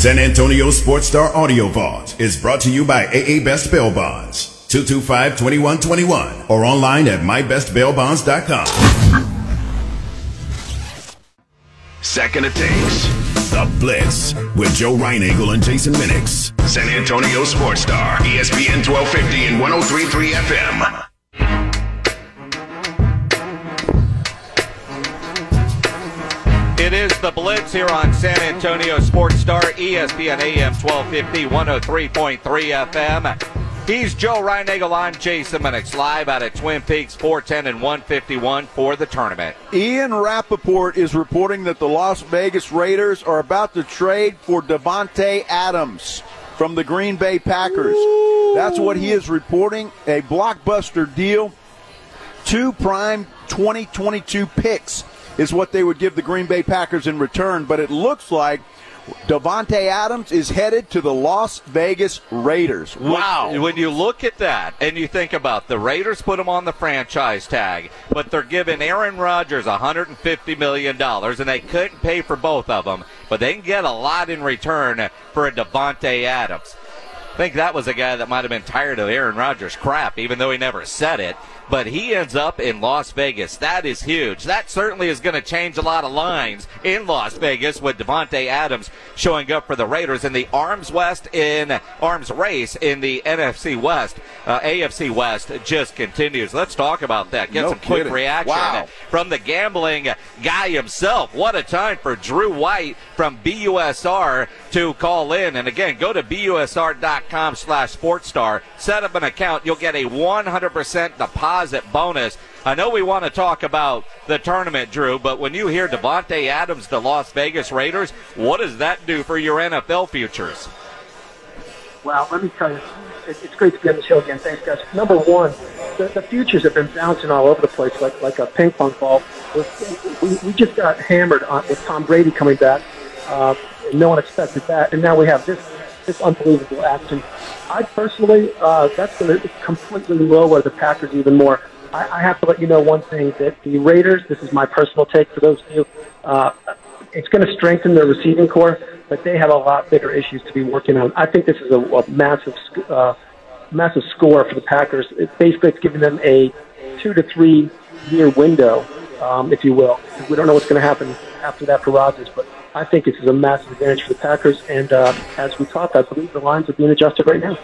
San Antonio Sports Star Audio Vault is brought to you by AA Best Bail Bonds. 225-2121 or online at mybestbailbonds.com. Second it takes. The Blitz with Joe Reinagle and Jason Minix. San Antonio Sports Star, ESPN 1250 and 1033 FM. It is the Blitz here on San Antonio Sports Star, ESPN AM 1250, 103.3 FM. He's Joe Reinagle. I'm Jason Minix, live out at Twin Peaks, 410 and 151 for the tournament. Ian Rapoport is reporting that the Las Vegas Raiders are about to trade for Davante Adams from the Green Bay Packers. That's what he is reporting. A blockbuster deal. Two prime 2022 picks is what they would give the Green Bay Packers in return, but it looks like Davante Adams is headed to the Las Vegas Raiders. Wow. When, when you look at that and you think about the Raiders put him on the franchise tag, but they're giving Aaron Rodgers $150 million, and they couldn't pay for both of them, but they can get a lot in return for a Davante Adams. I think that was a guy that might have been tired of Aaron Rodgers' crap, even though he never said it. But he ends up in Las Vegas. That is huge. That certainly is going to change a lot of lines in Las Vegas with Davante Adams showing up for the Raiders in the arms west in arms race in the NFC West. Uh, AFC West just continues. Let's talk about that. Get No some quick reaction Wow. from the gambling guy himself. What a time for Drew White from BUSR to call in. And again, go to BUSR.com slash sportstar. Set up an account. You'll get a 100% deposit bonus. I know we want to talk about the tournament, Drew, but when you hear Davante Adams, the Las Vegas Raiders, what does that do for your NFL futures? Well, let me tell you, it's great to be on the show again. Thanks, guys. Number one, the, the futures have been bouncing all over the place like like a ping pong ball. We, we, we just got hammered on, with Tom Brady coming back. Uh, no one expected that, and now we have this this unbelievable action. I personally, uh, that's going to completely lower the Packers even more. I, I have to let you know one thing that the Raiders. This is my personal take for those of you. Uh, it's going to strengthen their receiving corps, but they have a lot bigger issues to be working on. I think this is a, a massive, uh, massive score for the Packers. It basically, it's giving them a two to three year window, um, if you will. We don't know what's going to happen after that for Rodgers, but I think this is a massive advantage for the Packers. And uh, as we talked, I believe the lines are being adjusted right now.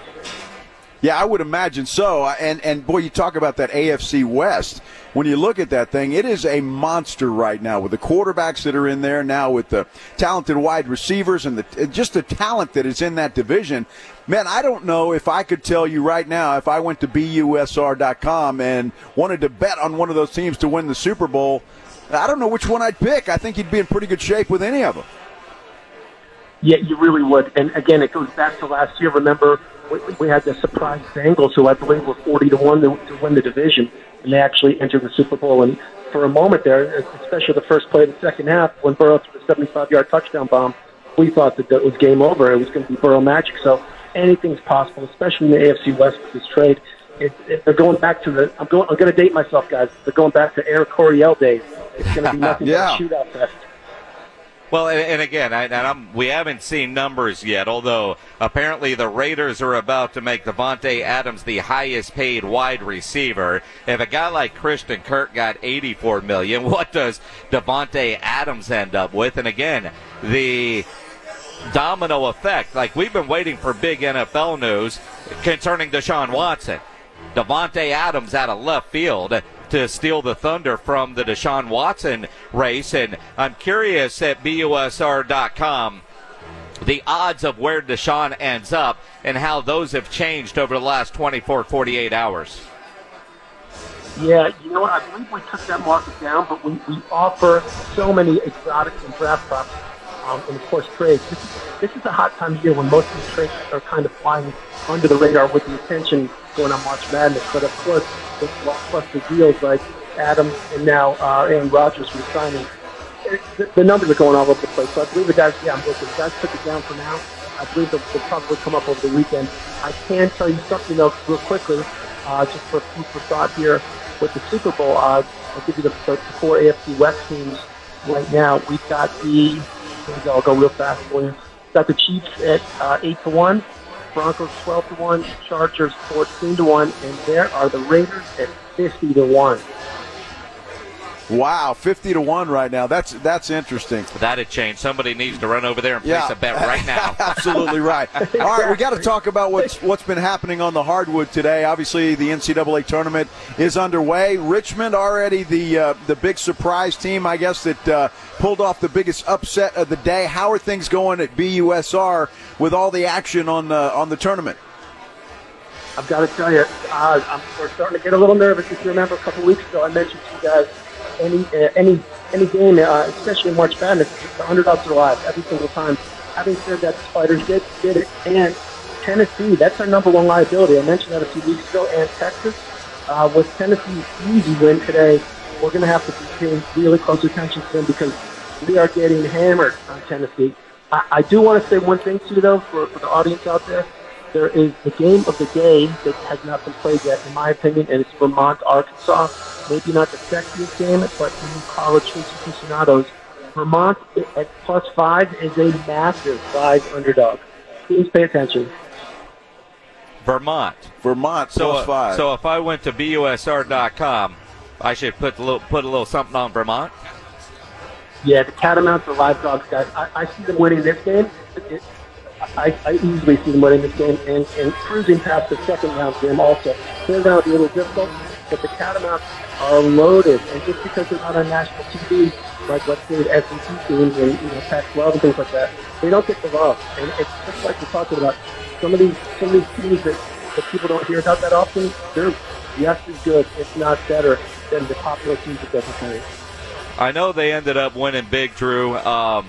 Yeah, I would imagine so. And and boy, you talk about that AFC West. When you look at that thing, it is a monster right now with the quarterbacks that are in there now, with the talented wide receivers and the just the talent that is in that division. Man, I don't know if I could tell you right now if I went to busr.com and wanted to bet on one of those teams to win the Super Bowl. I don't know which one I'd pick. I think you'd be in pretty good shape with any of them. Yeah, you really would. And again, it goes back to last year. Remember, we, we had the surprise Bengals, who I believe were forty to one to, to win the division, and they actually entered the Super Bowl. And for a moment there, especially the first play of the second half, when Burrow threw the seventy-five yard touchdown bomb, we thought that that was game over. It was going to be Burrow magic. So anything's possible, especially in the AFC West with this trade. It, it, they're going back to the. I'm going. I'm going to date myself, guys. They're going back to Air Coryell days. It's going to be nothing Yeah. but a shootout fest. Well, and, and again, I, and I'm, we haven't seen numbers yet, although apparently the Raiders are about to make Davante Adams the highest paid wide receiver. If a guy like Christian Kirk got 84 million, what does Davante Adams end up with? And again, the domino effect. Like we've been waiting for big NFL news concerning Deshaun Watson. Davante Adams out of left field to steal the thunder from the Deshaun Watson race. And I'm curious at BUSR.com the odds of where Deshaun ends up and how those have changed over the last 24, 48 hours. Yeah, you know what? I believe we took that market down, but we, we offer so many exotics and draft props. um, and of course trades. This is, this is a hot time of year when most of these trades are kind of flying under the radar with the attention going on March Madness. But of course, the blockbuster deals like Adams and now uh, Aaron Rodgers resigning, the, the numbers are going all over the place. So I believe the guys, yeah, I'm looking. The guys took it down for now. I believe they'll, they'll probably come up over the weekend. I can tell you something though, real quickly, uh, just for food for thought here with the Super Bowl odds. I'll give you the, the four AFC West teams right now. We've got the, here we go, I'll go real fast for you. We've got the Chiefs at uh, 8 to 1, Broncos 12 to 1, Chargers 14 to 1, and there are the Raiders at 50 to 1. Wow, fifty to one right now. That's that's interesting. That'd change. Somebody needs to run over there and place yeah. a bet right now. Absolutely right. All right, we got to talk about what's what's been happening on the hardwood today. Obviously, the NCAA tournament is underway. Richmond already the uh, the big surprise team, I guess that uh, pulled off the biggest upset of the day. How are things going at BUSR with all the action on the on the tournament? I've got to tell you, uh, I'm, we're starting to get a little nervous. If you remember, a couple weeks ago, I mentioned to you guys any uh, any any game, uh, especially in March Madness, the underdogs are alive every single time. Having said that, the Spiders did did it, and Tennessee, that's our number one liability. I mentioned that a few weeks ago, and Texas. Uh, with Tennessee's easy win today, we're going to have to be paying really close attention to them because we are getting hammered on Tennessee. I, I do want to say one thing to you, though, for, for the audience out there. There is the game of the day that has not been played yet, in my opinion, and it's Vermont, Arkansas maybe not the sexiest game, but in college aficionados, Vermont at plus five is a massive five underdog. Please pay attention. Vermont. Vermont so, plus uh, five. So if I went to busr.com, I should put a little put a little something on Vermont. Yeah, the Catamounts are live dogs, guys. I, I see them winning this game. It, I, I easily see them winning this game and, and cruising past the second round game also. Third round will be a little difficult, but the Catamounts are loaded. And just because they're not on national TV, like let's say SEC teams and you know Pac-12 and things like that, they don't get the love. And it's just like we're talking about some of these some of these teams that, that people don't hear about that often. They're just as good, if not better, than the popular teams that playing. I know they ended up winning big, Drew. Um,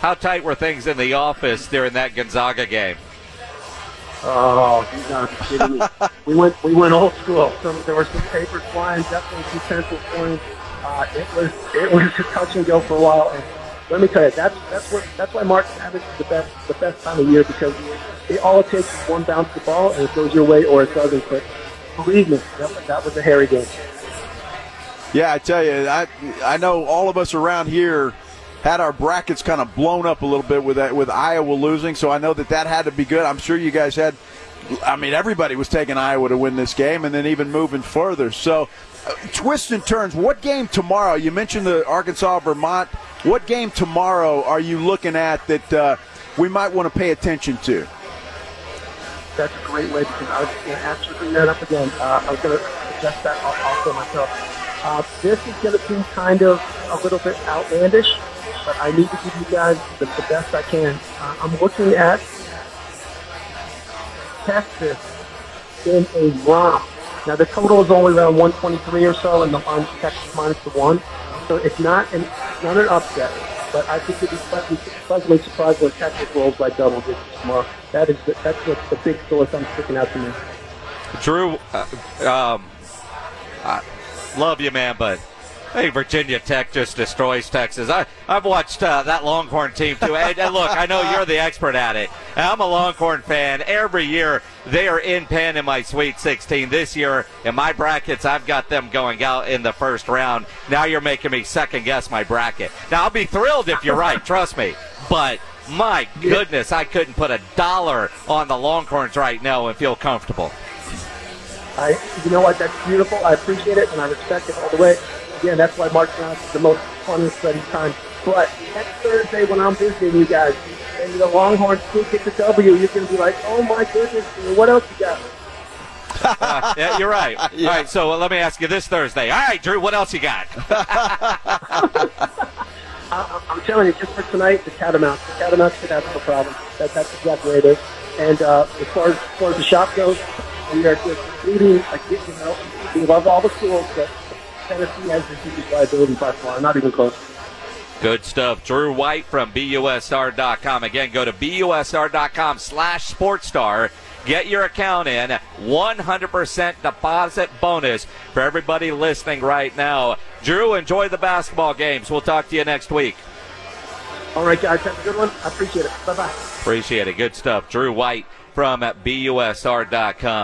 how tight were things in the office during that Gonzaga game? Oh, you gotta be kidding me. we went we went old school. Some there were some papers flying, definitely some pencils flying. Uh, it was it was a touch and go for a while. And let me tell you, that's that's what that's why March Madness is the best the best time of year because it, all it takes is one bounce the ball and it goes your way or it doesn't. But believe me, that, that was a hairy game. Yeah, I tell you, I I know all of us around here had our brackets kind of blown up a little bit with that with Iowa losing. So I know that that had to be good. I'm sure you guys had. I mean, everybody was taking Iowa to win this game, and then even moving further. So, uh, twists and turns. What game tomorrow? You mentioned the Arkansas Vermont. What game tomorrow are you looking at that uh, we might want to pay attention to? That's a great way because I was actually bring that up again. Uh, I was going to suggest that also myself. Uh, this is going to be kind of a little bit outlandish, but I need to give you guys the, the best I can. Uh, I'm looking at Texas in a romp. Now the total is only around 123 or so, and the line Texas minus the one. So it's not an not an upset, but I think you'd be pleasantly, pleasantly surprised when Texas rolls by double digits tomorrow. That is the, that's the, the big source I'm sticking out to me. Drew, uh, um, I love you, man, but Hey, Virginia Tech just destroys Texas. I, I've watched uh, that Longhorn team too. and, and, look, I know you're the expert at it. I'm a Longhorn fan. Every year they are in Penn in my Sweet 16. This year in my brackets, I've got them going out in the first round. Now you're making me second guess my bracket. Now I'll be thrilled if you're right. trust me. But my goodness, I couldn't put a dollar on the Longhorns right now and feel comfortable. I, you know what? That's beautiful. I appreciate it and I respect it all the way again, that's why March Madness is the most fun and exciting time. But next Thursday when I'm visiting you guys, and the Longhorns still get the W, you're going to be like, oh my goodness, what else you got? uh, yeah, you're right. Yeah. All right, so uh, let me ask you this Thursday. All right, Drew, what else you got? I, am telling you, just for tonight, the Catamounts. The Catamounts could have no problem. That, that's exactly what it is. And uh, as, far as, as far as the shop goes, we are just leading, like, you know, we love all the schools, but Tennessee has the biggest liability by far. Not even close. Good stuff. Drew White from BUSR.com. Again, go to BUSR.com slash Sportstar. Get your account in. 100% deposit bonus for everybody listening right now. Drew, enjoy the basketball games. We'll talk to you next week. All right, guys. Have a good one. I appreciate it. Bye bye. Appreciate it. Good stuff. Drew White from BUSR.com.